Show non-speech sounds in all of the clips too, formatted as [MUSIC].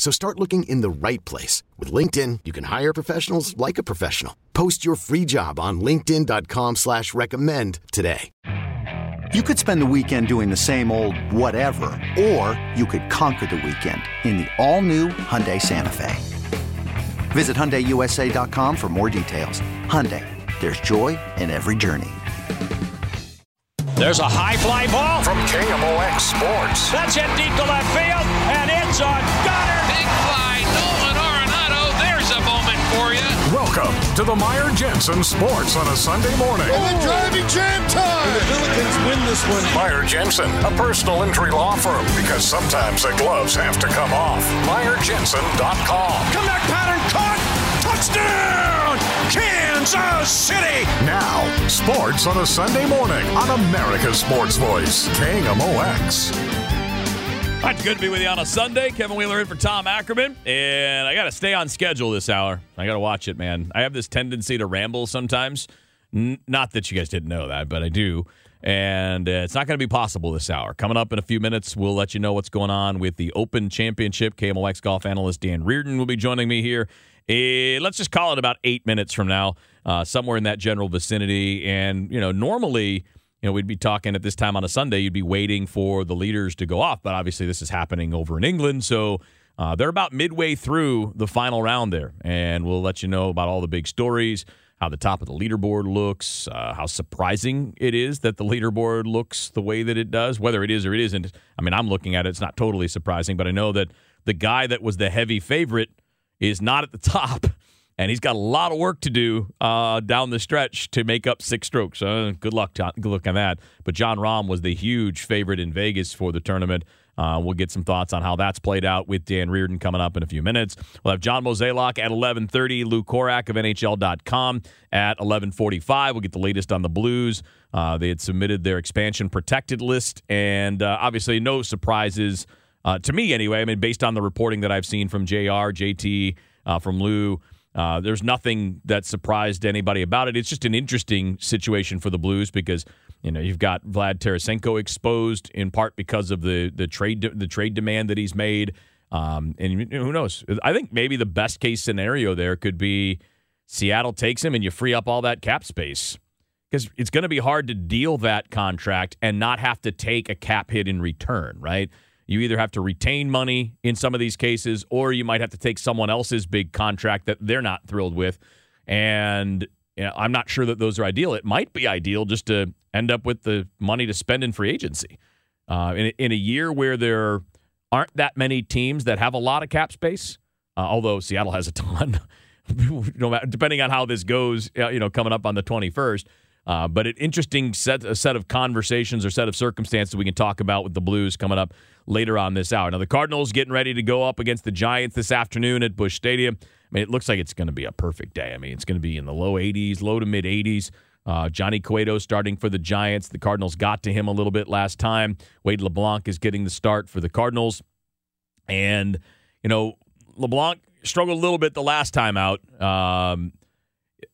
So start looking in the right place. With LinkedIn, you can hire professionals like a professional. Post your free job on linkedin.com slash recommend today. You could spend the weekend doing the same old whatever, or you could conquer the weekend in the all-new Hyundai Santa Fe. Visit HyundaiUSA.com for more details. Hyundai, there's joy in every journey. There's a high fly ball from KMOX Sports. That's hit deep to left field, and it's on Goddard. Welcome to the Meyer Jensen Sports on a Sunday morning. And the driving jam time. And the Pelicans win this one. Meyer Jensen, a personal injury law firm, because sometimes the gloves have to come off. MeyerJensen.com. Comeback pattern caught. Touchdown! Kansas City! Now, sports on a Sunday morning on America's Sports Voice, KMOX. All right, good to be with you on a Sunday. Kevin Wheeler in for Tom Ackerman. And I got to stay on schedule this hour. I got to watch it, man. I have this tendency to ramble sometimes. N- not that you guys didn't know that, but I do. And uh, it's not going to be possible this hour. Coming up in a few minutes, we'll let you know what's going on with the Open Championship. KMOX golf analyst Dan Reardon will be joining me here. Uh, let's just call it about eight minutes from now, uh, somewhere in that general vicinity. And, you know, normally you know, we'd be talking at this time on a Sunday, you'd be waiting for the leaders to go off. But obviously, this is happening over in England. So uh, they're about midway through the final round there. And we'll let you know about all the big stories, how the top of the leaderboard looks, uh, how surprising it is that the leaderboard looks the way that it does, whether it is or it isn't. I mean, I'm looking at it, it's not totally surprising, but I know that the guy that was the heavy favorite is not at the [LAUGHS] top and he's got a lot of work to do uh, down the stretch to make up six strokes. Uh, good luck, John. Good luck on that. But Jon Rahm was the huge favorite in Vegas for the tournament. Uh, we'll get some thoughts on how that's played out with Dan Reardon coming up in a few minutes. We'll have John Mozeliak at 11:30, Lou Korac of NHL.com at 11:45. We'll get the latest on the Blues. Uh, they had submitted their expansion protected list, and uh, obviously no surprises uh, to me anyway. I mean, based on the reporting that I've seen from Jr., JT, uh, from Lou. Uh, there's nothing that surprised anybody about it. It's just an interesting situation for the Blues because you know you've got Vlad Tarasenko exposed in part because of the the trade the trade demand that he's made. Um, and who knows? I think maybe the best case scenario there could be Seattle takes him and you free up all that cap space because it's going to be hard to deal that contract and not have to take a cap hit in return, right? You either have to retain money in some of these cases, or you might have to take someone else's big contract that they're not thrilled with. And you know, I'm not sure that those are ideal. It might be ideal just to end up with the money to spend in free agency. Uh, in, in a year where there aren't that many teams that have a lot of cap space, uh, although Seattle has a ton, [LAUGHS] depending on how this goes, uh, you know, coming up on the 21st. Uh, but an interesting set a set of conversations or set of circumstances we can talk about with the Blues coming up later on this hour. Now the Cardinals getting ready to go up against the Giants this afternoon at Busch Stadium. I mean, it looks like it's going to be a perfect day. I mean, it's going to be in the low 80s, low to mid 80s. Uh, Johnny Cueto starting for the Giants. The Cardinals got to him a little bit last time. Wade LeBlanc is getting the start for the Cardinals. And, you know, LeBlanc struggled a little bit the last time out. Um,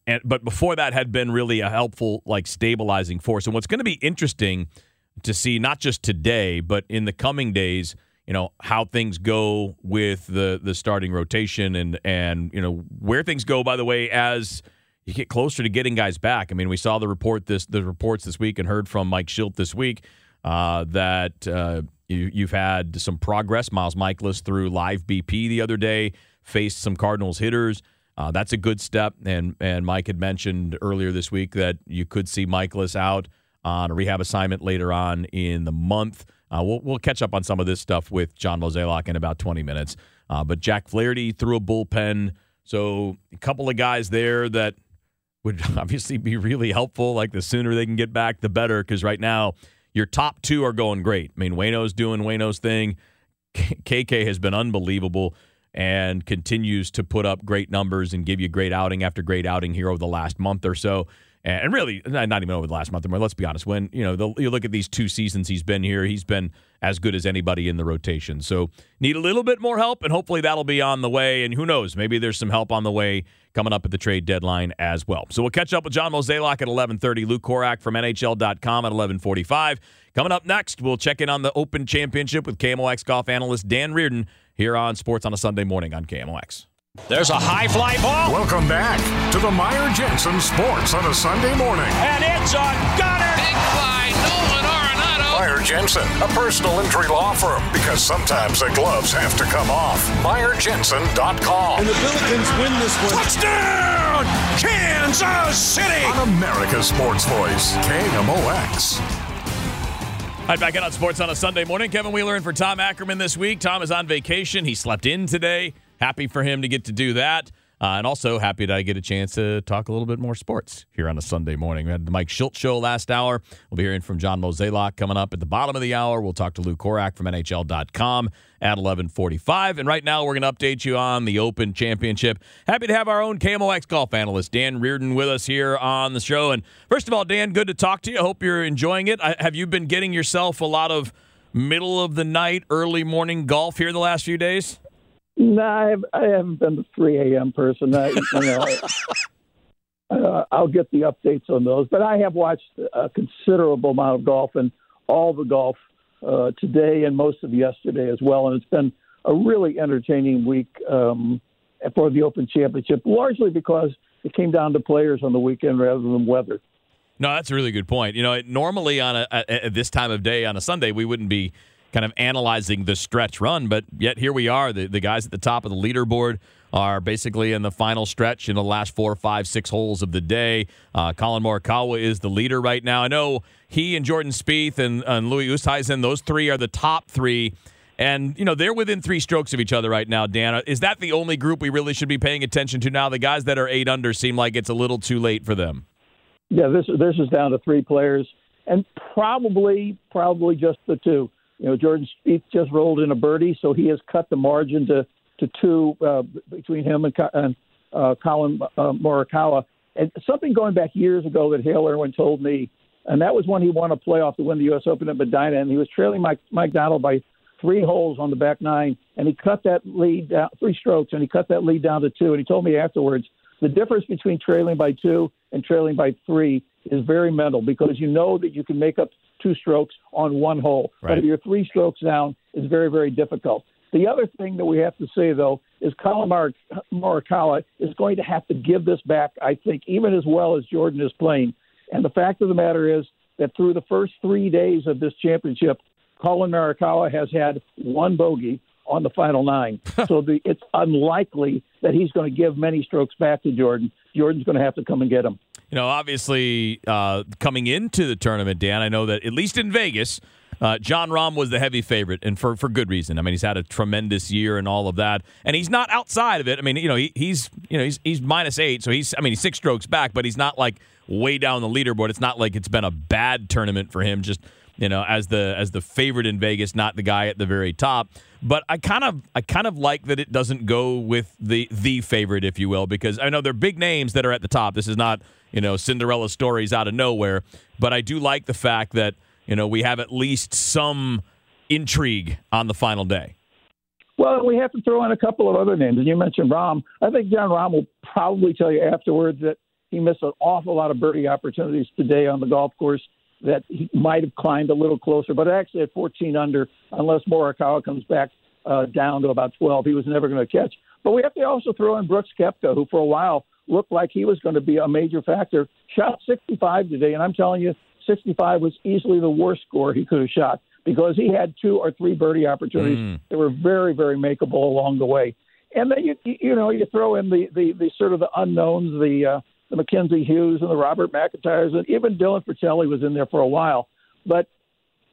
and but before that had been really a helpful like stabilizing force. And what's going to be interesting to see not just today, but in the coming days, you know, how things go with the the starting rotation and and you know where things go by the way as you get closer to getting guys back. I mean, we saw the report this the reports this week and heard from Mike Shildt this week uh, that uh, you, you've had some progress. Miles Mikolas threw live BP the other day faced some Cardinals hitters. Uh, that's a good step. And and Mike had mentioned earlier this week that you could see Mikolas out on a rehab assignment later on in the month. Uh, we'll, we'll catch up on some of this stuff with John Mozeliak in about 20 minutes. Uh, but Jack Flaherty threw a bullpen. So a couple of guys there that would [LAUGHS] obviously be really helpful. Like the sooner they can get back, the better. Because right now, your top two are going great. I mean, Wayno's doing Wayno's thing. KK has been unbelievable and continues to put up great numbers and give you great outing after great outing here over the last month or so. and really not even over the last month. Let's be honest. When you know the, you look at these two seasons he's been here, he's been as good as anybody in the rotation. So need a little bit more help, and hopefully that'll be on the way. And who knows, maybe there's some help on the way coming up at the trade deadline as well. So we'll catch up with John Mozeliak at 11:30. Luke Korac from NHL.com at 11:45. Coming up next, we'll check in on the Open Championship with KMOX golf analyst Dan Reardon here on Sports on a Sunday morning on KMOX. There's a high fly ball. Welcome back to the Meyer Jensen Sports on a Sunday morning. And it's a gunner. Big fly, Nolan Arenado. Meyer Jensen, a personal injury law firm, because sometimes the gloves have to come off. MeyerJensen.com. And the Billikens win this one. Touchdown! Kansas City! On America's Sports Voice, KMOX. Right, back in on Sports on a Sunday morning. Kevin Wheeler in for Tom Ackerman this week. Tom is on vacation. He slept in today. Happy for him to get to do that. Uh, and also happy that I get a chance to talk a little bit more sports here on a Sunday morning. We had the Mike Shildt show last hour. We'll be hearing from John Mozeliak coming up at the bottom of the hour. We'll talk to Lou Korac from NHL.com at 1145. And right now we're going to update you on the Open Championship. Happy to have our own KMOX golf analyst, Dan Reardon, with us here on the show. And first of all, Dan, good to talk to you. I hope you're enjoying it. I, have you been getting yourself a lot of middle of the night, early morning golf here the last few days? No, I, have, I haven't been the 3 a.m. person. I, you know, [LAUGHS] uh, I'll get the updates on those. But I have watched a considerable amount of golf and all the golf uh, today and most of yesterday as well. And it's been a really entertaining week um, for the Open Championship, largely because it came down to players on the weekend rather than weather. No, that's a really good point. You know, normally on a, at this time of day on a Sunday, we wouldn't be – kind of analyzing the stretch run, but yet here we are. The, the guys at the top of the leaderboard are basically in the final stretch in the last four, five, six holes of the day. Uh, Collin Morikawa is the leader right now. I know he and Jordan Spieth and, and Louis Oosthuizen, those three are the top three. And, you know, they're within three strokes of each other right now, Dan. Is that the only group we really should be paying attention to now? The guys that are eight under seem like it's a little too late for them. Yeah, this, this is down to three players, and probably, probably just the two. You know, Jordan Spieth just rolled in a birdie, so he has cut the margin to to two uh, between him and, and uh, Collin uh, Morikawa. And something going back years ago that Hale Irwin told me, and that was when he won a playoff to win the U.S. Open at Medinah, and he was trailing Mike Mike Donald by three holes on the back nine, and he cut that lead down three strokes, and he cut that lead down to two. And he told me afterwards the difference between trailing by two and trailing by three is very mental because you know that you can make up two strokes on one hole. Right. But if you're three strokes down, it's very, very difficult. The other thing that we have to say, though, is Collin Mar- Morikawa is going to have to give this back, I think, even as well as Jordan is playing. And the fact of the matter is that through the first three days of this championship, Collin Morikawa has had one bogey on the final nine. [LAUGHS] so the, it's unlikely that he's going to give many strokes back to Jordan. Jordan's going to have to come and get him. You know, obviously, uh, coming into the tournament, Dan, I know that at least in Vegas, uh, Jon Rahm was the heavy favorite, and for, for good reason. I mean, he's had a tremendous year and all of that, and he's not outside of it. I mean, you know, he, he's you know he's he's minus eight, so he's I mean he's six strokes back, but he's not like way down the leaderboard. It's not like it's been a bad tournament for him. Just you know, as the as the favorite in Vegas, not the guy at the very top. But I kind of I kind of like that it doesn't go with the the favorite, if you will, because I know they're big names that are at the top. This is not you know Cinderella stories out of nowhere, but I do like the fact that you know we have at least some intrigue on the final day. Well, we have to throw in a couple of other names. And you mentioned Rahm. I think Jon Rahm will probably tell you afterwards that he missed an awful lot of birdie opportunities today on the golf course that he might have climbed a little closer, but actually at 14 under, unless Morikawa comes back uh, down to about 12, he was never going to catch. But we have to also throw in Brooks Koepka, who for a while looked like he was going to be a major factor. Shot 65 today, and I'm telling you, 65 was easily the worst score he could have shot because he had two or three birdie opportunities mm. that were very, very makeable along the way. And then you you know you throw in the the, the sort of the unknowns, the uh, the Mackenzie Hughes and the Robert MacIntyres, and even Dylan Frittelli was in there for a while. But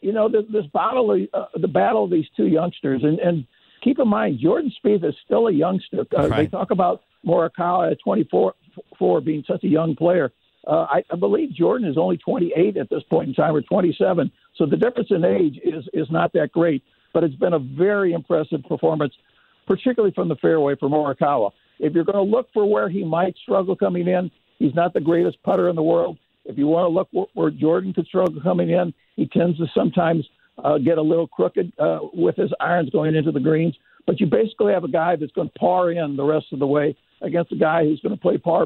you know, this, this battle, uh, the battle of these two youngsters, and, and keep in mind, Jordan Spieth is still a youngster. Uh, right. They talk about Morikawa at 24 four being such a young player. Uh, I, I believe Jordan is only 28 at this point in time, or 27. So the difference in age is is not that great. But it's been a very impressive performance, particularly from the fairway for Morikawa. If you're going to look for where he might struggle coming in, He's not the greatest putter in the world. If you want to look where, Jordan could struggle coming in, he tends to sometimes uh, get a little crooked uh, with his irons going into the greens. But you basically have a guy that's going to par in the rest of the way against a guy who's going to play par,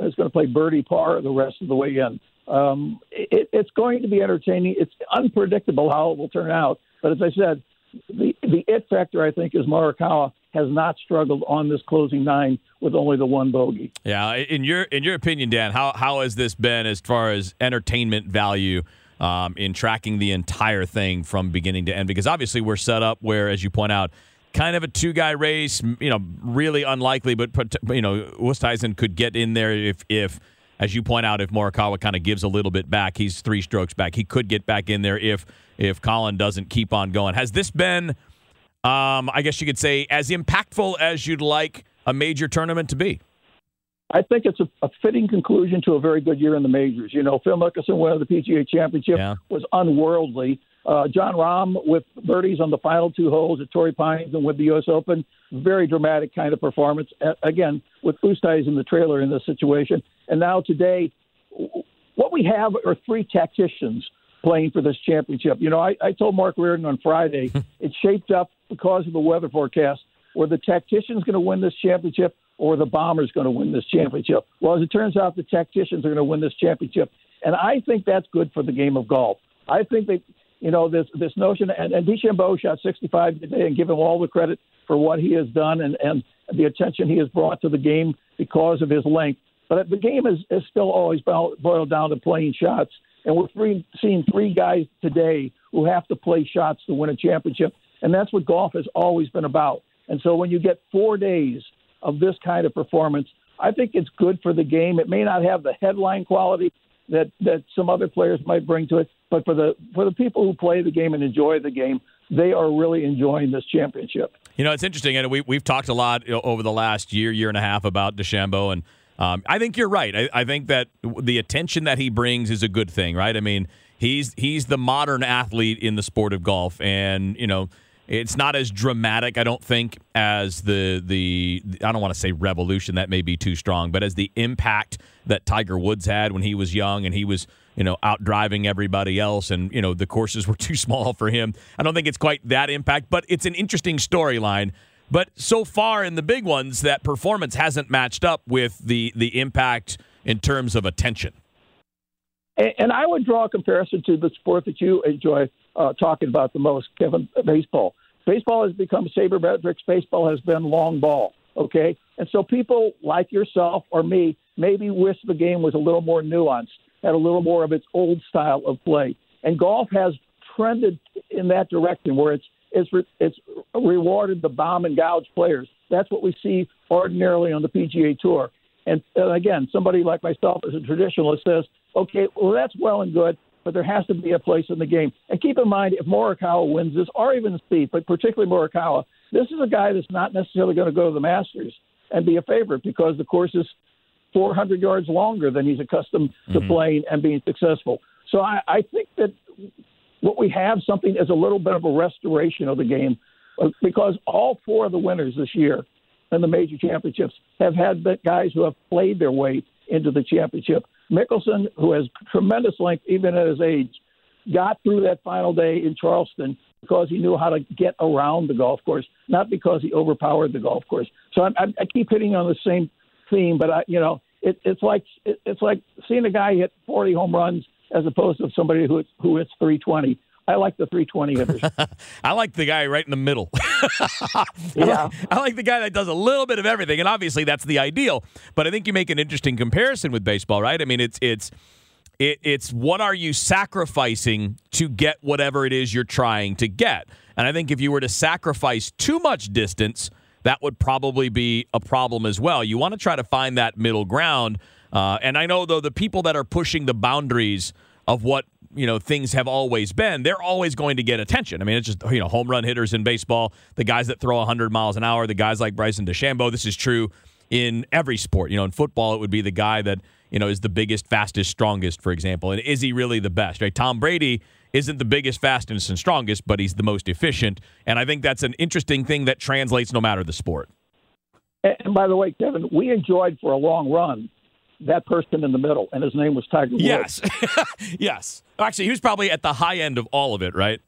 who's going to play birdie par the rest of the way in. Um, it, it's going to be entertaining. It's unpredictable how it will turn out. But as I said, the the it factor I think is Morikawa has not struggled on this closing nine with only the one bogey. Yeah, in your in your opinion, Dan, how how has this been as far as entertainment value? Um, in tracking the entire thing from beginning to end, because obviously we're set up where, as you point out, kind of a two guy race. You know, really unlikely, but you know, Oosthuizen could get in there if if as you point out, if Morikawa kind of gives a little bit back, he's three strokes back. He could get back in there if if Collin doesn't keep on going. Has this been, um, I guess you could say, as impactful as you'd like a major tournament to be? I think it's a, a fitting conclusion to a very good year in the majors. You know, Phil Mickelson winning the PGA Championship yeah. was unworldly. Uh, Jon Rahm with birdies on the final two holes at Torrey Pines and with the U.S. Open, very dramatic kind of performance. Uh, again, with Oosthuizen in the trailer in this situation. And now today, what we have are three tacticians playing for this championship. You know, I, I told Mark Reardon on Friday, [LAUGHS] it shaped up because of the weather forecast where the tactician's going to win this championship or the bomber's going to win this championship. Well, as it turns out, the tacticians are going to win this championship. And I think that's good for the game of golf. I think that, you know, this this notion, and, and DeChambeau shot 65 today and give him all the credit for what he has done and, and the attention he has brought to the game because of his length. But the game is, is still always boiled down to playing shots. And we're three, seeing three guys today who have to play shots to win a championship. And that's what golf has always been about. And so when you get four days of this kind of performance, I think it's good for the game. It may not have the headline quality that, that some other players might bring to it, but for the for the people who play the game and enjoy the game, they are really enjoying this championship. You know, it's interesting, and we we've talked a lot over the last year, year and a half about DeChambeau and um, I think you're right. I, I, think that the attention that he brings is a good thing, right? I mean, he's he's the modern athlete in the sport of golf, and you know, it's not as dramatic, I don't think, as the the I don't want to say revolution that may be too strong, but as the impact that Tiger Woods had when he was young and he was you know out driving everybody else, and you know the courses [LAUGHS] were too small for him. I don't think it's quite that impact, but it's an interesting storyline but so far in the big ones, that performance hasn't matched up with the the impact in terms of attention. And I would draw a comparison to the sport that you enjoy uh, talking about the most, Kevin, baseball. Baseball has become sabermetrics. Baseball has been long ball. Okay, and so people like yourself or me maybe wish the game was a little more nuanced, had a little more of its old style of play. And golf has trended in that direction where it's it's re- it's rewarded the bomb and gouge players. That's what we see ordinarily on the PGA Tour. And uh, again, somebody like myself as a traditionalist says, okay, well that's well and good, but there has to be a place in the game. And keep in mind, if Morikawa wins this, or even Spieth, but particularly Morikawa, this is a guy that's not necessarily going to go to the Masters and be a favorite because the course is 400 yards longer than he's accustomed to mm-hmm. playing and being successful. So I, I think that what we have something is a little bit of a restoration of the game uh, because all four of the winners this year in the major championships have had guys who have played their way into the championship. Mickelson, who has tremendous length even at his age, got through that final day in Charleston because he knew how to get around the golf course, not because he overpowered the golf course. So I, I keep hitting on the same theme, but I, you know, it, it's like it, it's like seeing a guy hit 40 home runs as opposed to somebody who who hits 320. I like the 320 hitters. [LAUGHS] I like the guy right in the middle. [LAUGHS] I yeah. Like, I like the guy that does a little bit of everything, and obviously that's the ideal. But I think you make an interesting comparison with baseball, right? I mean, it's it's it, it's what are you sacrificing to get whatever it is you're trying to get? And I think if you were to sacrifice too much distance, that would probably be a problem as well. You want to try to find that middle ground uh, and I know though the people that are pushing the boundaries of what you know things have always been, they're always going to get attention. I mean, it's just you know home run hitters in baseball, the guys that throw 100 miles an hour, the guys like Bryson DeChambeau. This is true in every sport. You know, in football, it would be the guy that you know is the biggest, fastest, strongest, for example. And is he really the best? Right? Tom Brady isn't the biggest, fastest, and strongest, but he's the most efficient. And I think that's an interesting thing that translates no matter the sport. And by the way, Kevin, we enjoyed for a long run that person in the middle, and his name was Tiger Woods. Yes, [LAUGHS] yes. Actually, he was probably at the high end of all of it, right?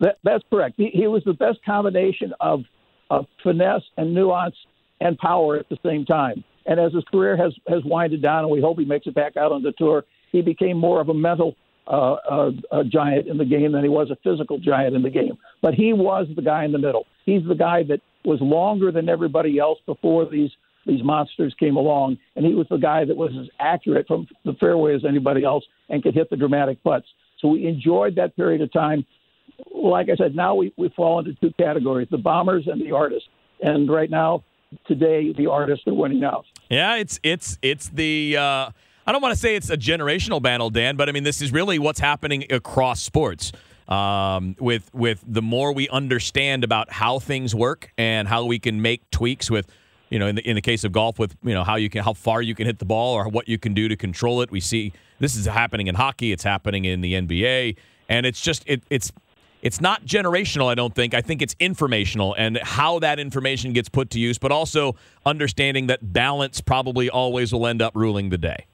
That, that's correct. He, he was the best combination of of finesse and nuance and power at the same time. And as his career has has winded down, and we hope he makes it back out on the tour, he became more of a mental uh, uh, a giant in the game than he was a physical giant in the game. But he was the guy in the middle. He's the guy that was longer than everybody else before these these monsters came along, and he was the guy that was as accurate from the fairway as anybody else and could hit the dramatic putts. So we enjoyed that period of time. Like I said, now we, we fall into two categories: the bombers and the artists. And right now, today, the artists are winning out. Yeah, it's it's it's the. Uh, I don't want to say it's a generational battle, Dan, but I mean this is really what's happening across sports. Um, with with the more we understand about how things work and how we can make tweaks with you know, in the in the case of golf, with you know how you can how far you can hit the ball or what you can do to control it. We see this is happening in hockey. It's happening in the NBA, and it's just it, it's it's not generational. I don't think. I think it's informational and how that information gets put to use, but also understanding that balance probably always will end up ruling the day.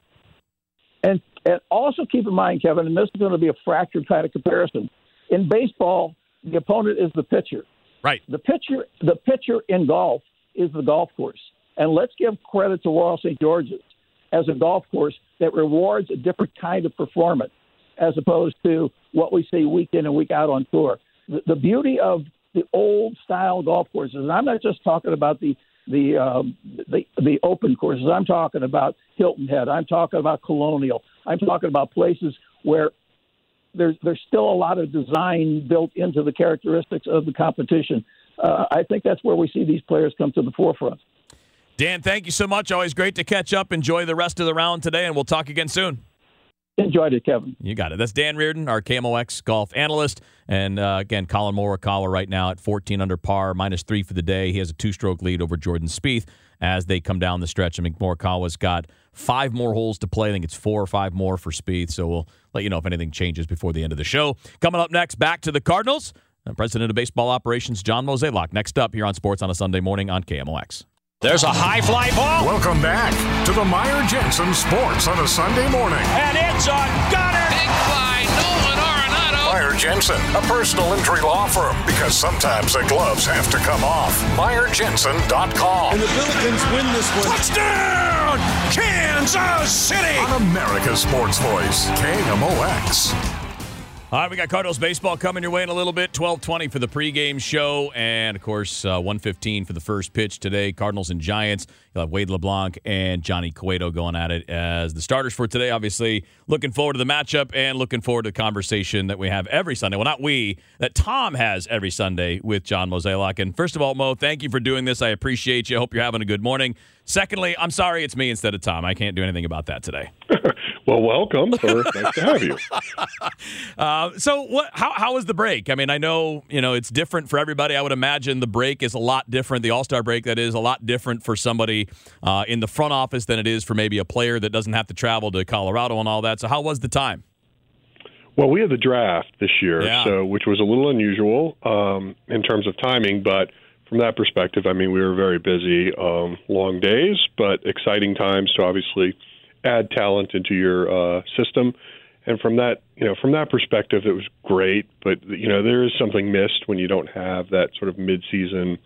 And and also keep in mind, Kevin, and this is going to be a fractured kind of comparison. In baseball, the opponent is the pitcher. Right. The pitcher the pitcher in golf is the golf course. And let's give credit to Royal St. George's as a golf course that rewards a different kind of performance as opposed to what we see week in and week out on tour. The, the beauty of the old style golf courses, and I'm not just talking about the the, um, the the open courses. I'm talking about Hilton Head. I'm talking about Colonial. I'm talking about places where there's there's still a lot of design built into the characteristics of the competition uh, I think that's where we see these players come to the forefront. Dan, thank you so much. Always great to catch up. Enjoy the rest of the round today, and we'll talk again soon. Enjoyed it, Kevin. You got it. That's Dan Reardon, our KMOX golf analyst. And uh, again, Collin Morikawa right now at 14 under par, minus three for the day. He has a two stroke lead over Jordan Spieth as they come down the stretch. I mean, Morikawa's got five more holes to play. I think it's four or five more for Spieth. So we'll let you know if anything changes before the end of the show. Coming up next, back to the Cardinals. Uh, president of Baseball Operations, John Mozeliak, next up here on Sports on a Sunday morning on KMOX. There's a high fly ball. Welcome back to the Meyer Jensen Sports on a Sunday morning. And it's a gunner. Big fly, Nolan Arenado. Meyer Jensen, a personal injury law firm, because sometimes the gloves have to come off. MeyerJensen.com. And the Billikens win this one. Touchdown! Kansas City! On America's Sports Voice, KMOX. All right, we got Cardinals baseball coming your way in a little bit. Twelve twenty for the pregame show, and of course, uh, for the first pitch today. Cardinals and Giants. You'll have Wade LeBlanc and Johnny Cueto going at it as the starters for today. Obviously, looking forward to the matchup and looking forward to the conversation that we have every Sunday. Well, not we, that Tom has every Sunday with John Mozeliak. And first of all, Mo, thank you for doing this. I appreciate you. I hope you're having a good morning. Secondly, I'm sorry it's me instead of Tom. I can't do anything about that today. [LAUGHS] well, welcome. Sir. nice to have you. [LAUGHS] Uh, so, what? How how was the break? I mean, I know you know it's different for everybody. I would imagine the break is a lot different. The All Star break that is a lot different for somebody uh, in the front office than it is for maybe a player that doesn't have to travel to Colorado and all that. So, how was the time? Well, we had the draft this year, Yeah. so which was a little unusual um, in terms of timing, but from that perspective, I mean, we were very busy, um, long days, but exciting times to obviously add talent into your uh, system. And from that, you know, from that perspective, it was great. But you know, there is something missed when you don't have that sort of mid-season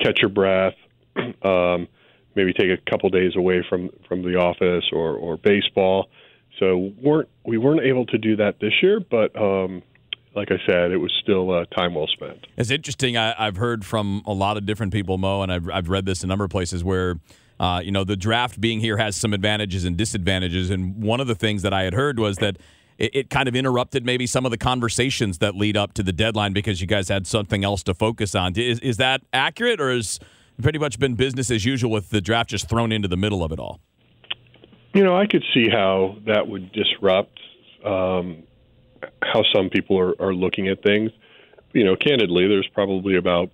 catch your breath, [CLEARS THROAT] um, maybe take a couple days away from from the office or or baseball. So weren't we weren't able to do that this year, but um, like I said, it was still uh, time well spent. It's interesting. I, I've heard from a lot of different people, Mo, and I've, I've read this a number of places where, uh, you know, the draft being here has some advantages and disadvantages. And one of the things that I had heard was that it, it kind of interrupted maybe some of the conversations that lead up to the deadline because you guys had something else to focus on. Is, is that accurate, or has pretty much been business as usual with the draft just thrown into the middle of it all? You know, I could see how that would disrupt um, how some people are, are looking at things. You know, candidly, there's probably about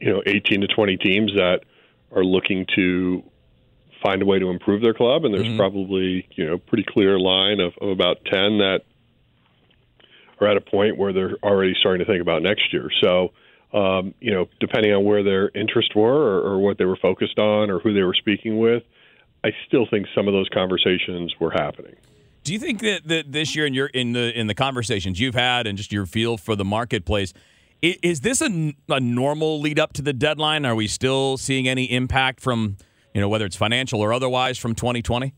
you know 18 to 20 teams that are looking to find a way to improve their club, and there's probably you know pretty clear line of, of about 10 that are at a point where they're already starting to think about next year. So. Um, you know, depending on where their interests were or, or what they were focused on or who they were speaking with, I still think some of those conversations were happening. Do you think that, that this year in your in the in the conversations you've had and just your feel for the marketplace, is, is this a, a normal lead up to the deadline? Are we still seeing any impact from you know whether it's financial or otherwise from 2020?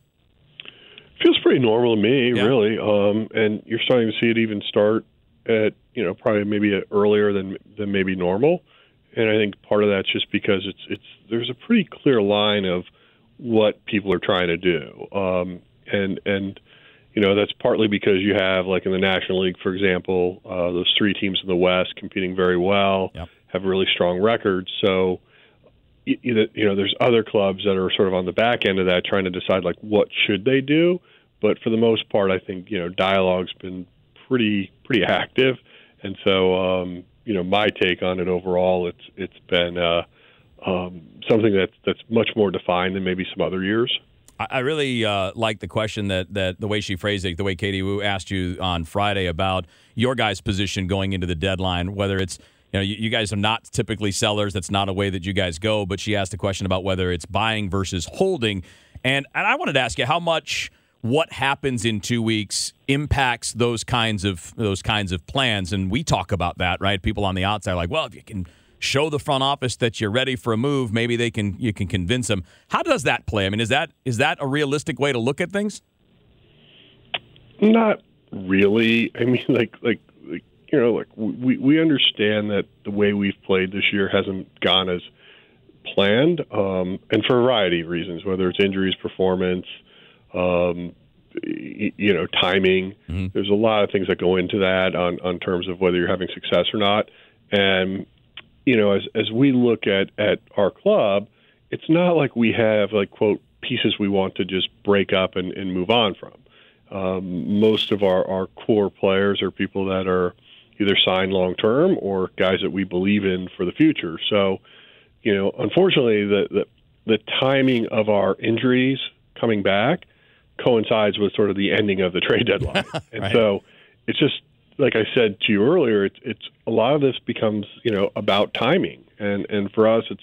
Feels pretty normal to me, Yeah. really. Um, and you're starting to see it even start at you know probably maybe earlier than than maybe normal. And I think part of that's just because it's it's there's a pretty clear line of what people are trying to do. Um, and and you know that's partly because you have like in the National League, for example, uh, those three teams in the West competing very well, Yep. have really strong records. So you know, you know, there's other clubs that are sort of on the back end of that, trying to decide like what should they do. But for the most part, I think you know dialogue's been pretty pretty active, and so um, you know my take on it overall, it's it's been uh, um, something that's that's much more defined than maybe some other years. I really uh, like the question that that the way she phrased it, the way Katie Woo asked you on Friday about your guys' position going into the deadline, whether it's you know you, you guys are not typically sellers. That's not a way that you guys go. But she asked a question about whether it's buying versus holding, and and I wanted to ask you how much what happens in two weeks impacts those kinds of those kinds of plans. And we talk about that, right? People on the outside are like, well, if you can show the front office that you're ready for a move, maybe they can you can convince them. How does that play? I mean, is that is that a realistic way to look at things? Not really. I mean, [LAUGHS] like like, like you know, like we we understand that the way we've played this year hasn't gone as planned, um, and for a variety of reasons, whether it's injuries, performance, um, you know, timing. There's a lot of things that go into that on on terms of whether you're having success or not. And you know, as as we look at at our club, it's not like we have like quote pieces we want to just break up and, and move on from. Um, most of our, our core players are people that are either signed long term or guys that we believe in for the future. So, you know, unfortunately, the, the the timing of our injuries coming back coincides with sort of the ending of the trade deadline, [LAUGHS] and Right. so it's just like I said to you earlier. It's it's a lot of this becomes you know about timing, and and for us, it's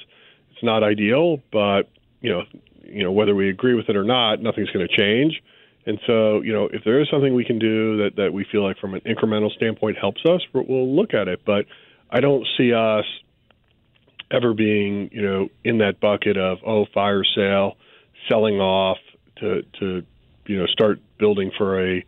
it's not ideal, but you know you know whether we agree with it or not, nothing's going to change. And so, you know, if there is something we can do that, that we feel like from an incremental standpoint helps us, we'll- look at it. But I don't see us ever being, you know, in that bucket of oh, fire sale, selling off to to you know start building for a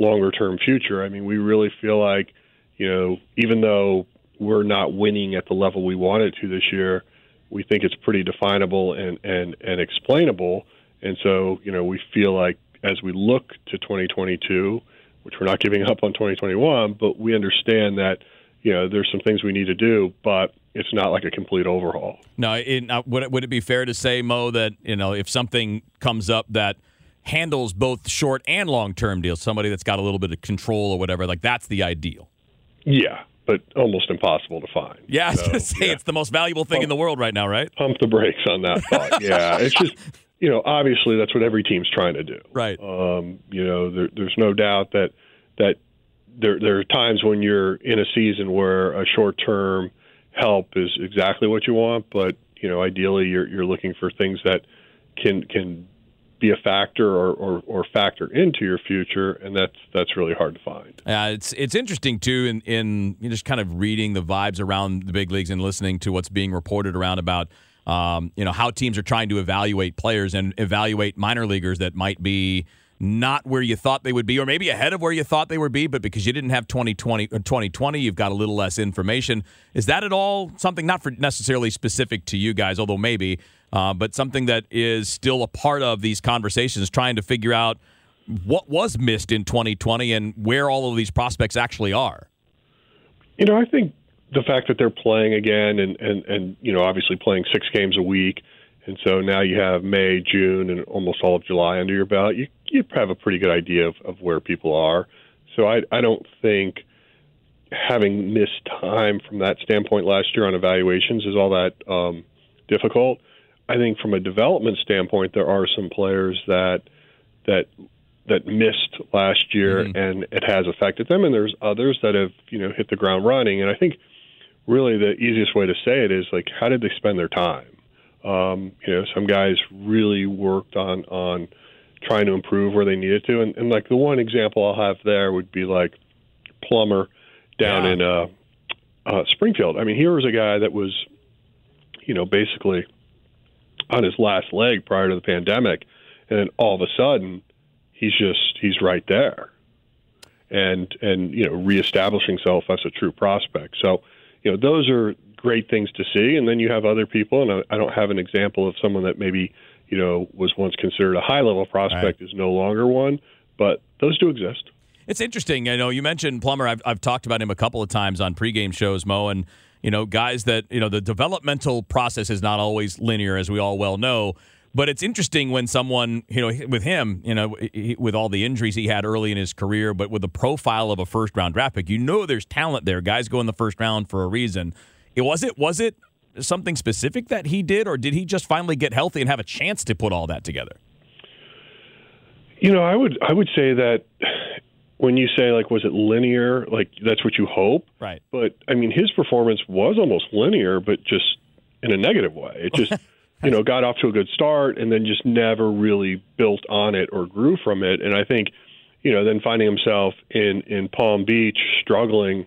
longer term future. I mean, we really feel like, you know, even though we're not winning at the level we wanted to this year, we think it's pretty definable and and and explainable. And so, you know, we feel like as we look to 2022, which we're not giving up on 2021, but we understand that, you know, there's some things we need to do, but it's not like a complete overhaul. No, it, uh, would it, would it be fair to say, Mo, that you know if something comes up that handles both short and long term deals, somebody that's got a little bit of control or whatever, like that's the ideal. Yeah, but almost impossible to find. Yeah, I was So, gonna say yeah. it's the most valuable thing in the world right now, right? pump the brakes on that thought. [LAUGHS] yeah, it's just you know obviously that's what every team's trying to do. Right. Um, you know, there, there's no doubt that that there there are times when you're in a season where a short term help is exactly what you want, but you know ideally you're you're looking for things that can can be a factor or, or, or factor into your future, and that's that's really hard to find. Uh, it's it's interesting too in in you know, just kind of reading the vibes around the big leagues and listening to what's being reported around about um, you know how teams are trying to evaluate players and evaluate minor leaguers that might be not where you thought they would be or maybe ahead of where you thought they would be but because you didn't have 2020 or 2020 you've got a little less information is that at all something not for necessarily specific to you guys although maybe uh, but something that is still a part of these conversations trying to figure out what was missed in 2020 and where all of these prospects actually are. You know, I think the fact that they're playing again and, and, and you know, obviously playing six games a week, and so now you have May, June, and almost all of July under your belt, you, you have a pretty good idea of, of where people are. So I, I don't think having missed time from that standpoint last year on evaluations is all that um, difficult. I think from a development standpoint, there are some players that that that missed last year and it has affected them, and there's others that have you know hit the ground running. And I think really the easiest way to say it is like how did they spend their time? Um, you know, some guys really worked on on trying to improve where they needed to, and, and like the one example I'll have there would be like Plummer down Yeah. in uh, uh, Springfield. I mean, here was a guy that was, you know, basically on his last leg prior to the pandemic, and then all of a sudden, he's just he's right there, and and you know, reestablishing himself as a true prospect. So, you know, those are great things to see. And then you have other people, and I, I don't have an example of someone that maybe you know was once considered a high level prospect is no longer one, but those do exist. It's interesting. I know you mentioned Plummer. I've, I've talked about him a couple of times on pregame shows, Mo, and you know, guys that you know the developmental process is not always linear, as we all well know. But it's interesting when someone, you know, with him, you know, with all the injuries he had early in his career, but with the profile of a first round draft pick, you know, there's talent there. Guys go in the first round for a reason. It was it was it something specific that he did, or did he just finally get healthy and have a chance to put all that together? You know, I would I would say that when you say like was it linear, like that's what you hope. Right. But I mean his performance was almost linear but just in a negative way. It just [LAUGHS] you know, got off to a good start and then just never really built on it or grew from it. And I think, you know, then finding himself in in Palm Beach struggling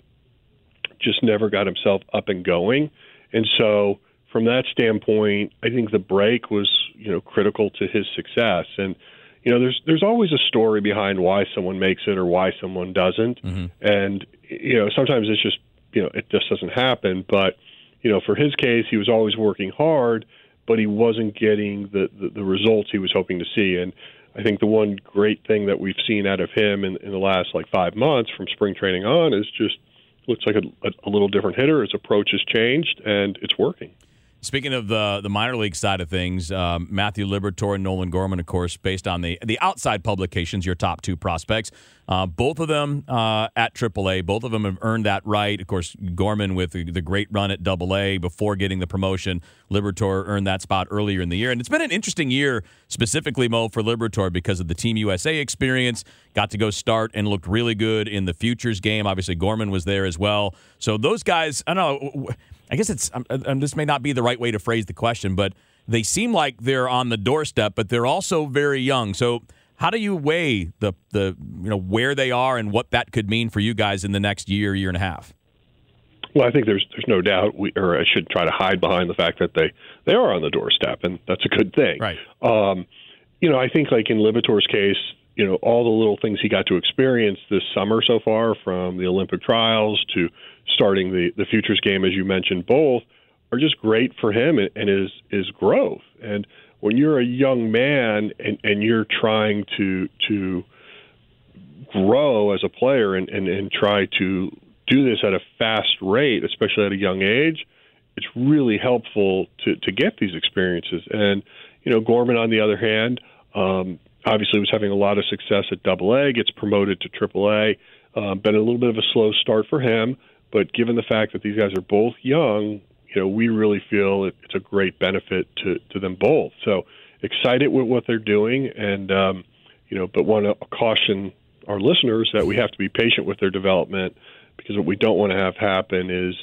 just never got himself up and going. And so from that standpoint, I think the break was, you know, critical to his success. And you know, there's there's always a story behind why someone makes it or why someone doesn't. Mm-hmm. And you know, sometimes it's just, you know, it just doesn't happen, but you know, for his case, he was always working hard, but he wasn't getting the, the, the results he was hoping to see. And I think the one great thing that we've seen out of him in, in the last like five months from spring training on is just looks like a, a, a little different hitter. His approach has changed, and it's working. Speaking of the the minor league side of things, um, Matthew Liberatore and Nolan Gorman, of course, based on the the outside publications, your top two prospects, uh, both of them uh, at AAA. Both of them have earned that right. Of course, Gorman with the, great run at AA before getting the promotion. Liberatore earned that spot earlier in the year, and it's been an interesting year specifically, Mo, for Liberatore because of the Team USA experience. Got to go start and looked really good in the futures game. Obviously, Gorman was there as well. So those guys, I don't know. I guess it's um, this may not be the right way to phrase the question, but they seem like they're on the doorstep, but they're also very young. So how do you weigh the the you know where they are and what that could mean for you guys in the next year, year and a half? Well, I think there's there's no doubt we or I should try to hide behind the fact that they they are on the doorstep, and that's a good thing. Right. Um, you know, I think like in Liberatore's case, you know, all the little things he got to experience this summer so far, from the Olympic trials to starting the the futures game, as you mentioned, both are just great for him and, his his growth. And when you're a young man and and you're trying to to grow as a player and, and, and try to do this at a fast rate, especially at a young age, it's really helpful to, to get these experiences. And, you know, Gorman, on the other hand, um, obviously was having a lot of success at Double A, gets promoted to Triple A. Um, been a little bit of a slow start for him, but given the fact that these guys are both young, you know, we really feel it, it's a great benefit to, to them both. So excited with what they're doing, and um, you know, but want to caution our listeners that we have to be patient with their development because what we don't want to have happen is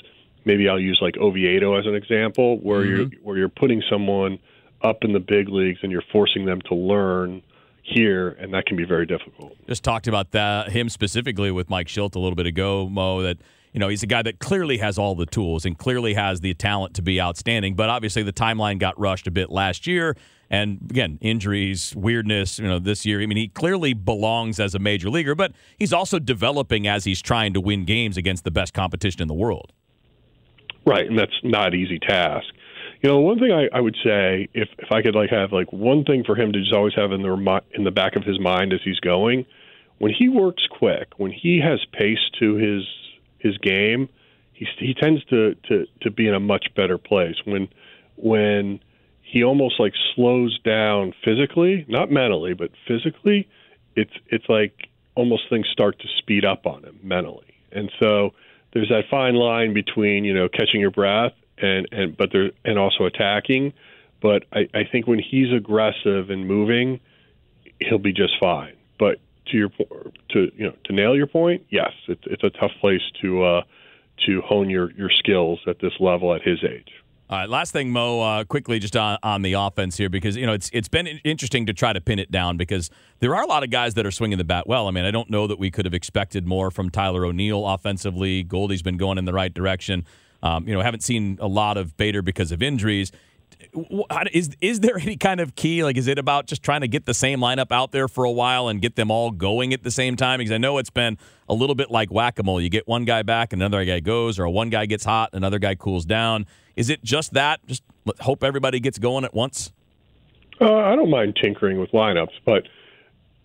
maybe I'll use like Oviedo as an example, where you're where you're putting someone up in the big leagues and you're forcing them to learn here, and that can be very difficult. Just talked about that him specifically with Mike Shildt a little bit ago, Mo. That you know he's a guy that clearly has all the tools and clearly has the talent to be outstanding. But obviously the timeline got rushed a bit last year, and again injuries, weirdness. You know this year, I mean he clearly belongs as a major leaguer, but he's also developing as he's trying to win games against the best competition in the world. Right, and that's not easy task. You know, one thing I, I would say, if if I could like have like one thing for him to just always have in the in the back of his mind as he's going, when he works quick, when he has pace to his his game, he he tends to to to be in a much better place. When when he almost like slows down physically, not mentally, but physically, it's it's like almost things start to speed up on him mentally, and so there's that fine line between you know catching your breath and and but there and also attacking. But I, I think when he's aggressive and moving, he'll be just fine. But to your to you know to nail your point, yes, it's it's a tough place to uh, to hone your your skills at this level at his age. All right, last thing, Mo, uh, quickly just on, on the offense here because you know it's it's been interesting to try to pin it down because there are a lot of guys that are swinging the bat well. I mean, I don't know that we could have expected more from Tyler O'Neill offensively. Goldie's been going in the right direction. Um, you know, haven't seen a lot of Bader because of injuries. Is is there any kind of key? Like, is it about just trying to get the same lineup out there for a while and get them all going at the same time? Because I know it's been a little bit like whack a mole. You get one guy back, and another guy goes, or one guy gets hot, another guy cools down. Is it just that? Just hope everybody gets going at once. Uh, I don't mind tinkering with lineups, but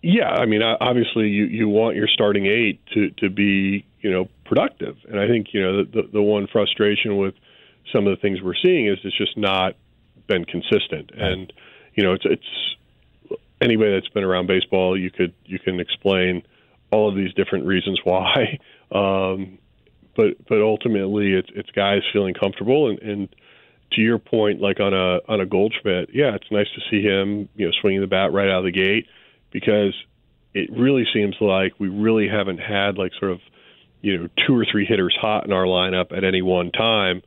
yeah, I mean, obviously, you you want your starting eight to to be you know productive, and I think you know the the, the one frustration with some of the things we're seeing is it's just not been consistent. And you know, it's it's anybody that's been around baseball, you could you can explain all of these different reasons why. [LAUGHS] Um, but but ultimately, it's it's guys feeling comfortable and. and to your point, like on a on a Goldschmidt, yeah, it's nice to see him, you know, swinging the bat right out of the gate because it really seems like we really haven't had like sort of, you know, two or three hitters hot in our lineup at any one time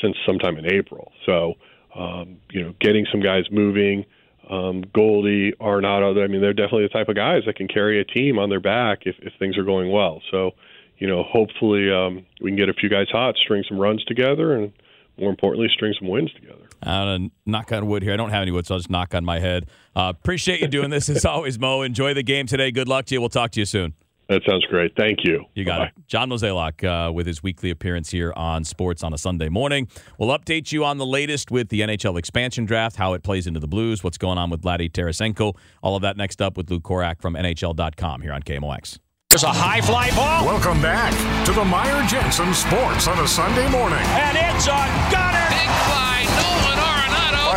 since sometime in April. So um, you know, getting some guys moving. Um, Goldie, Arenado, I mean, they're definitely the type of guys that can carry a team on their back if, if things are going well. So, you know, hopefully um, we can get a few guys hot, string some runs together, and more importantly, string some wins together. To knock on wood here. I don't have any wood, so I'll just knock on my head. Uh, appreciate you doing this as [LAUGHS] always, Mo. Enjoy the game today. Good luck to you. We'll talk to you soon. That sounds great. Thank you. You got Bye-bye. it. John Mozeliak uh, with his weekly appearance here on Sports on a Sunday morning. We'll update you on the latest with the NHL expansion draft, how it plays into the Blues, what's going on with Vladdy Tarasenko. All of that next up with Luke Korac from NHL.com here on KMOX. There's a high fly ball. Welcome back to the Meyer Jensen Sports on a Sunday morning. And it's a gunner. Big fly, Nolan Arenado.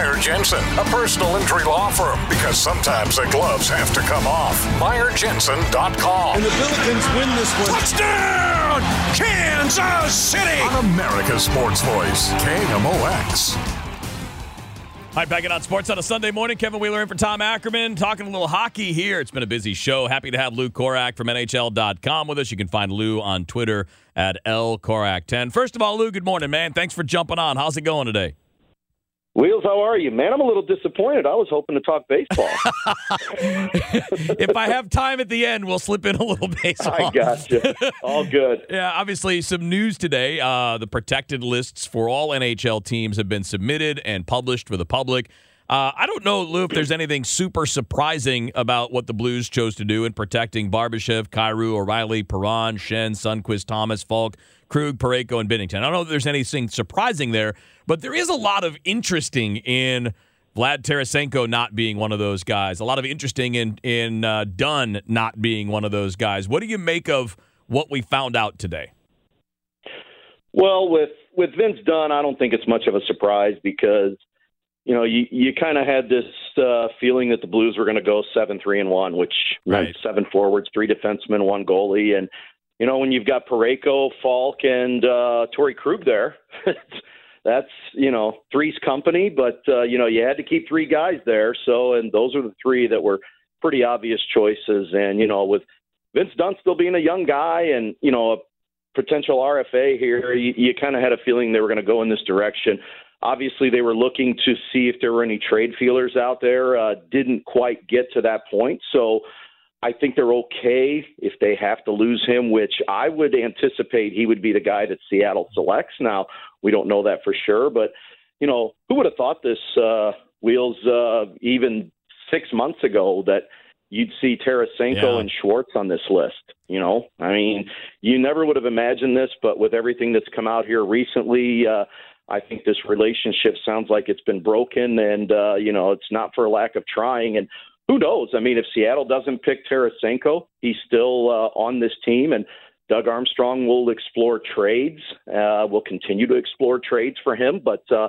Meyer Jensen, a personal injury law firm, because sometimes the gloves have to come off. MeyerJensen.com. And the Billikens win this one. Touchdown! Kansas City! On America's Sports Voice, KMOX. All right, back in on sports on a Sunday morning. Kevin Wheeler in for Tom Ackerman, talking a little hockey here. It's been a busy show. Happy to have Lou Korac from NHL.com with us. You can find Lou on Twitter at LKorac10. First of all, Lou, good morning, man. Thanks for jumping on. How's it going today? Wheels, how are you, man? I'm a little disappointed. I was hoping to talk baseball. [LAUGHS] [LAUGHS] if I have time at the end, we'll slip in a little [LAUGHS] baseball. I got you. All good. yeah, obviously some news today. Uh, the protected lists for all NHL teams have been submitted and published for the public. Uh, I don't know, Lou, if there's anything super surprising about what the Blues chose to do in protecting Barbashev, Kyrou, O'Reilly, Perron, Schenn, Sundqvist, Thomas, Faulk, Krug, Pareko, and Binnington. I don't know if there's anything surprising there, but there is a lot of interesting in Vlad Tarasenko not being one of those guys. A lot of interesting in in uh, Dunn not being one of those guys. What do you make of what we found out today? Well, with with Vince Dunn, I don't think it's much of a surprise because you know, you you kind of had this uh, feeling that the Blues were going to go seven three and one, which right. meant seven forwards, three defensemen, one goalie, and you know when you've got Parayko, Faulk, and uh, Torey Krug there, [LAUGHS] that's you know three's company, but uh, you know you had to keep three guys there, so and those are the three that were pretty obvious choices, and you know with Vince Dunn still being a young guy, and you know a potential RFA here, you, you kind of had a feeling they were going to go in this direction. Obviously, they were looking to see if there were any trade feelers out there. Uh, didn't quite get to that point. So I think they're okay if they have to lose him, which I would anticipate he would be the guy that Seattle selects. Now, we don't know that for sure, but, you know, who would have thought this, uh, Wheels, uh, even six months ago that you'd see Tarasenko yeah. and Schwartz on this list. You know, I mean, you never would have imagined this, but with everything that's come out here recently, uh, I think this relationship sounds like it's been broken, and uh, you know it's not for lack of trying. And who knows? I mean, if Seattle doesn't pick Tarasenko, he's still uh, on this team, and Doug Armstrong will explore trades. Uh, will continue to explore trades for him, but uh,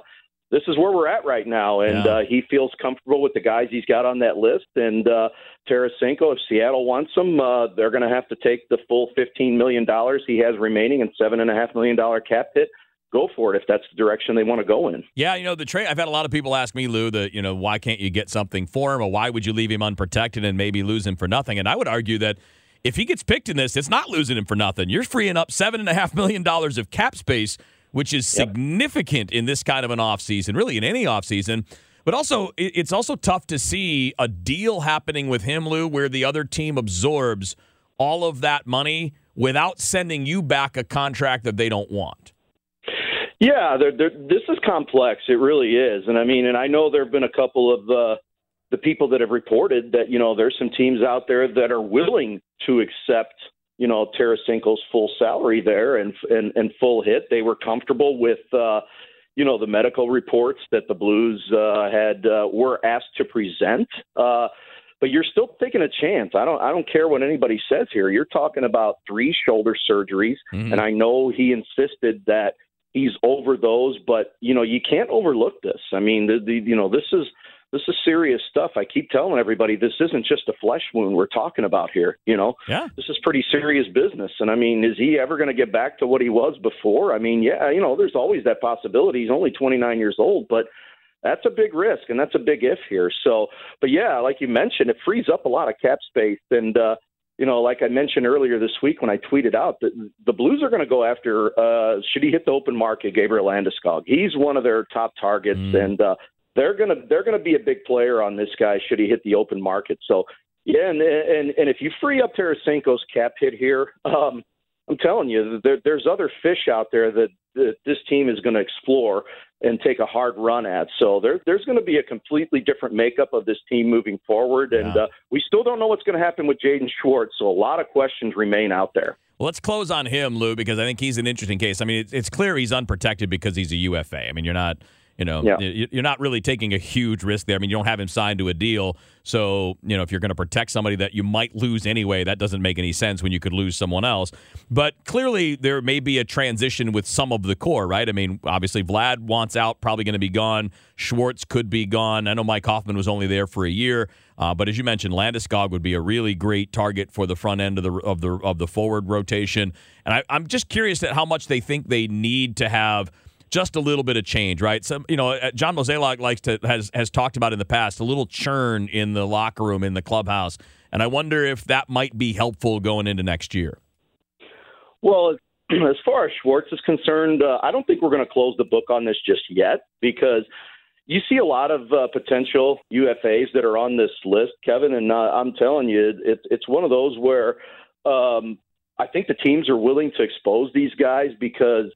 this is where we're at right now, and yeah. uh, he feels comfortable with the guys he's got on that list. And uh, Tarasenko, if Seattle wants him, uh, they're going to have to take the full fifteen million dollars he has remaining and seven and a half million dollar cap hit go for it if that's the direction they want to go in. Yeah, you know, the trade I've had a lot of people ask me, Lou, that, you know, why can't you get something for him or why would you leave him unprotected and maybe lose him for nothing? And I would argue that if he gets picked in this, it's not losing him for nothing. You're freeing up seven and a half million dollars of cap space, which is significant in this kind of an offseason, really in any offseason. But also, it's also tough to see a deal happening with him, Lou, where the other team absorbs all of that money without sending you back a contract that they don't want. Yeah, they're, they're, this is complex. It really is, and I mean, and I know there have been a couple of uh, the people that have reported that you know there's some teams out there that are willing to accept you know Tarasenko's full salary there and and, and full hit. They were comfortable with. Uh, you know the medical reports that the Blues uh, had uh, were asked to present, uh, but you're still taking a chance. I don't I don't care what anybody says here. You're talking about three shoulder surgeries, mm-hmm. and I know he insisted that he's over those, but you know you can't overlook this. I mean, the, the you know this is this is serious stuff. I keep telling everybody this isn't just a flesh wound we're talking about here. You know, yeah, this is pretty serious business. And I mean, is he ever going to get back to what he was before? I mean, yeah, you know, there's always that possibility. He's only 29 years old, but that's a big risk and that's a big if here. So, but yeah, like you mentioned, it frees up a lot of cap space and. uh you know, like I mentioned earlier this week when I tweeted out that the Blues are going to go after, uh, should he hit the open market, Gabriel Landeskog. He's one of their top targets, mm. and uh, they're gonna they're gonna be a big player on this guy should he hit the open market. So yeah, and and and if you free up Tarasenko's cap hit here, um, I'm telling you, there, there's other fish out there that, that this team is going to explore and take a hard run at. So there, there's going to be a completely different makeup of this team moving forward, and yeah. uh, we still don't know what's going to happen with Jaden Schwartz. So a lot of questions remain out there. Well, let's close on him, Lou, because I think he's an interesting case. I mean, it's, it's clear he's unprotected because he's a UFA. I mean, you're not you know, yeah. you're not really taking a huge risk there. I mean, you don't have him signed to a deal. So, you know, if you're going to protect somebody that you might lose anyway, that doesn't make any sense when you could lose someone else. But clearly, there may be a transition with some of the core, right? I mean, obviously, Vlad wants out, probably going to be gone. Schwartz could be gone. I know Mike Hoffman was only there for a year. Uh, but as you mentioned, Landeskog would be a really great target for the front end of the of the of the forward rotation. And I, I'm just curious at how much they think they need to have just a little bit of change, right? Some, you know, uh, John Mozeliak likes to has has talked about in the past a little churn in the locker room in the clubhouse, and I wonder if that might be helpful going into next year. Well, [CLEARS THROAT] as far as Schwartz is concerned, uh, I don't think we're going to close the book on this just yet because you see a lot of uh, potential UFAs that are on this list, Kevin, and uh, I'm telling you, it, it's one of those where um, I think the teams are willing to expose these guys because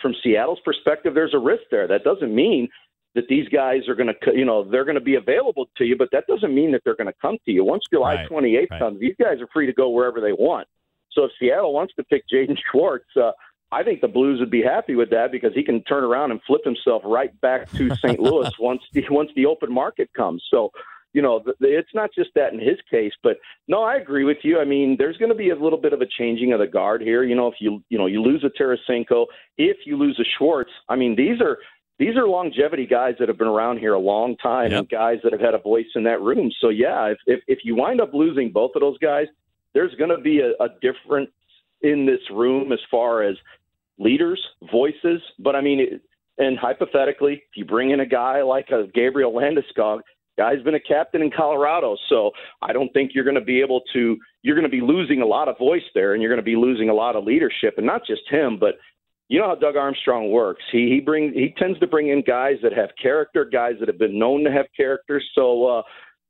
from Seattle's perspective, there's a risk there. That doesn't mean that these guys are going to, you know, they're going to be available to you, but that doesn't mean that they're going to come to you. Once July right, 28th right. comes, these guys are free to go wherever they want. So if Seattle wants to pick Jaden [LAUGHS] Schwartz, uh, I think the Blues would be happy with that because he can turn around and flip himself right back to St. Louis [LAUGHS] once the once the open market comes. So you know, it's not just that in his case, but no, I agree with you. I mean, there's going to be a little bit of a changing of the guard here. You know, if you you know you lose a Tarasenko, if you lose a Schwartz, I mean, these are these are longevity guys that have been around here a long time yep. and guys that have had a voice in that room. So yeah, if if, if you wind up losing both of those guys, there's going to be a, a difference in this room as far as leaders, voices. But I mean. It, and hypothetically, if you bring in a guy like a Gabriel Landeskog, Guy's been a captain in Colorado, so I don't think you're going to be able to. You're going to be losing a lot of voice there, and you're going to be losing a lot of leadership, and not just him, but you know how Doug Armstrong works. He he brings he tends to bring in guys that have character, guys that have been known to have character. So uh,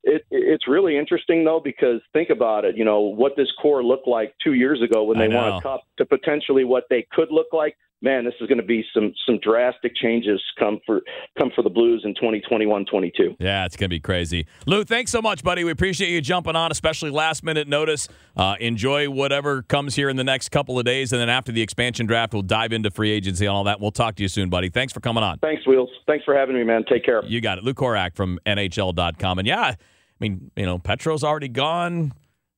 it it's really interesting though because think about it. You know what this core looked like two years ago when they won a cup to potentially what they could look like man, this is going to be some some drastic changes come for come for the Blues in 2021-22. Yeah, it's going to be crazy. Lou, thanks so much, buddy. We appreciate you jumping on, especially last minute notice. Uh, enjoy whatever comes here in the next couple of days, and then after the expansion draft, we'll dive into free agency and all that. We'll talk to you soon, buddy. Thanks for coming on. Thanks, Wheels. Thanks for having me, man. Take care. You got it. Lou Korac from NHL.com. And yeah, I mean, you know, Petro's already gone.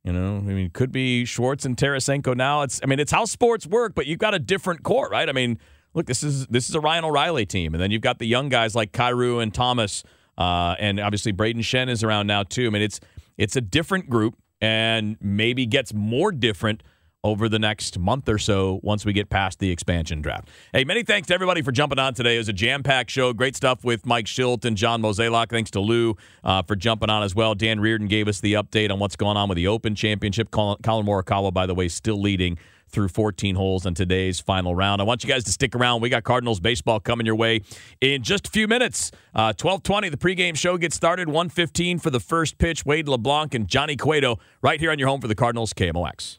You know, I mean, could be Schwartz and Tarasenko now. It's, I mean, it's how sports work, but you've got a different core, right? I mean, look, this is this is a Ryan O'Reilly team, and then you've got the young guys like Kyrou and Thomas, uh, and obviously Brayden Schenn is around now too. I mean, it's it's a different group, and maybe gets more different over the next month or so once we get past the expansion draft. Hey, many thanks to everybody for jumping on today. It was a jam packed show. Great stuff with Mike Shildt and John Mozeliak. Thanks to Lou uh, for jumping on as well. Dan Reardon gave us the update on what's going on with the Open Championship. Collin Morikawa, by the way, still leading through 14 holes in today's final round. I want you guys to stick around. We got Cardinals baseball coming your way in just a few minutes. Uh, 12:20, the pregame show gets started. 1:15 for the first pitch. Wade LeBlanc and Johnny Cueto right here on your home for the Cardinals, KMOX.